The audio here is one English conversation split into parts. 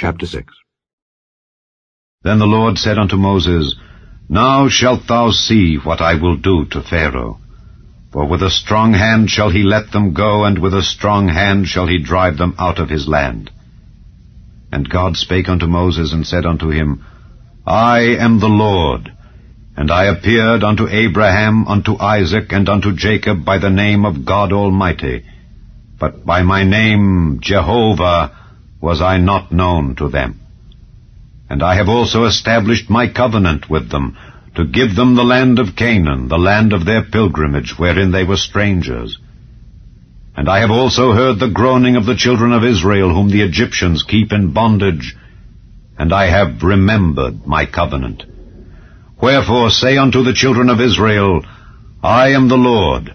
Chapter 6 Then the Lord said unto Moses, Now shalt thou see what I will do to Pharaoh. For with a strong hand shall he let them go, and with a strong hand shall he drive them out of his land. And God spake unto Moses, and said unto him, I am the Lord, and I appeared unto Abraham, unto Isaac, and unto Jacob by the name of God Almighty, but by my name Jehovah was I not known to them. And I have also established my covenant with them, to give them the land of Canaan, the land of their pilgrimage, wherein they were strangers. And I have also heard the groaning of the children of Israel, whom the Egyptians keep in bondage, and I have remembered my covenant. Wherefore say unto the children of Israel, I am the Lord,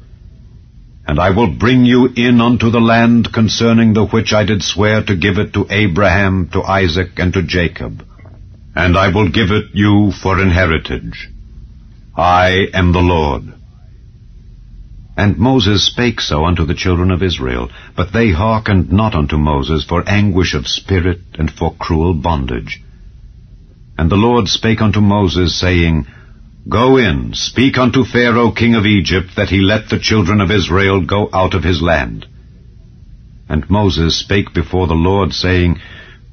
And I will bring you in unto the land concerning the which I did swear to give it to Abraham, to Isaac, and to Jacob. And I will give it you for an heritage. I am the Lord. And Moses spake so unto the children of Israel, but they hearkened not unto Moses for anguish of spirit and for cruel bondage. And the Lord spake unto Moses, saying, Go in, speak unto Pharaoh king of Egypt, that he let the children of Israel go out of his land. And Moses spake before the Lord, saying,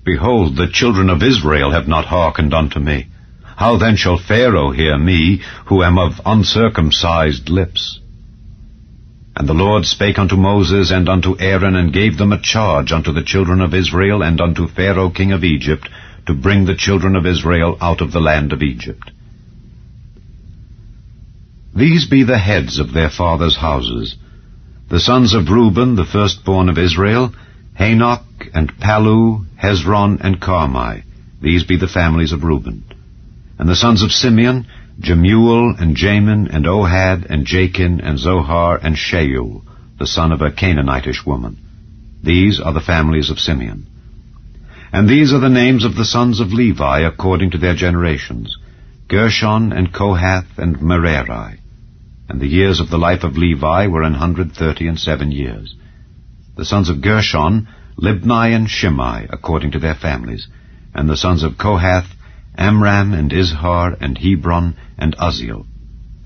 Behold, the children of Israel have not hearkened unto me. How then shall Pharaoh hear me, who am of uncircumcised lips? And the Lord spake unto Moses and unto Aaron, and gave them a charge unto the children of Israel and unto Pharaoh king of Egypt, to bring the children of Israel out of the land of Egypt. These be the heads of their fathers' houses. The sons of Reuben, the firstborn of Israel, Hanoch and Pallu, Hezron, and Carmi. These be the families of Reuben. And the sons of Simeon, Jemuel, and Jamin, and Ohad, and Jachin, and Zohar, and Shaul, the son of a Canaanitish woman. These are the families of Simeon. And these are the names of the sons of Levi according to their generations, Gershon, and Kohath, and Merari. And the years of the life of Levi were an hundred thirty and seven years. The sons of Gershon, Libni and Shimei, according to their families. And the sons of Kohath, Amram and Izhar and Hebron and Uzziel.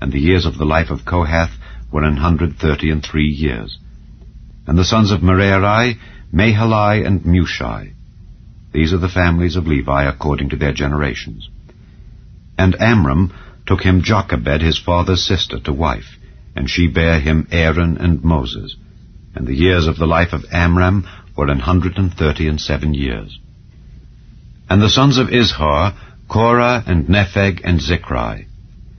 And the years of the life of Kohath were an hundred thirty and three years. And the sons of Merari, Mahali and Mushi. These are the families of Levi according to their generations. And Amram took him Jochebed his father's sister to wife, and she bare him Aaron and Moses. And the years of the life of Amram were an hundred and thirty and seven years. And the sons of Izhar, Korah and Nepheg and Zichri.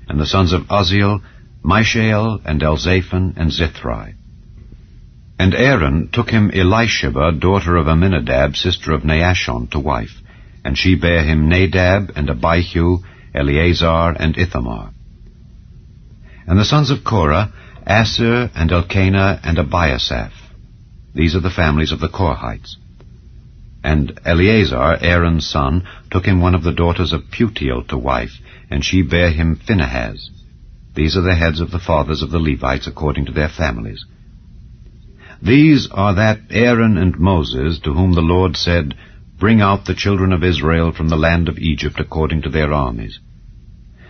And the sons of Uzziel, Mishael and Elzaphan and Zithri. And Aaron took him Elisheba, daughter of Amminadab, sister of Naashon, to wife, and she bare him Nadab and Abihu Eleazar, and Ithamar. And the sons of Korah, Assir, and Elkanah, and Abiasaph. These are the families of the Korhites. And Eleazar, Aaron's son, took him one of the daughters of Putiel to wife, and she bare him Phinehas. These are the heads of the fathers of the Levites according to their families. These are that Aaron and Moses, to whom the Lord said, Bring out the children of Israel from the land of Egypt according to their armies.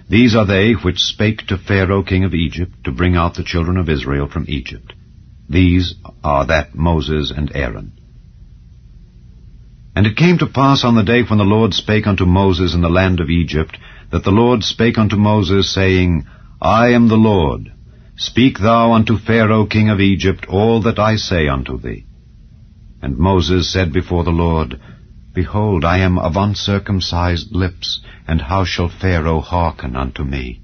These are they which spake to Pharaoh king of Egypt to bring out the children of Israel from Egypt. These are that Moses and Aaron. And it came to pass on the day when the Lord spake unto Moses in the land of Egypt, that the Lord spake unto Moses, saying, I am the Lord. Speak thou unto Pharaoh king of Egypt all that I say unto thee. And Moses said before the Lord, Behold, I am of uncircumcised lips, and how shall Pharaoh hearken unto me?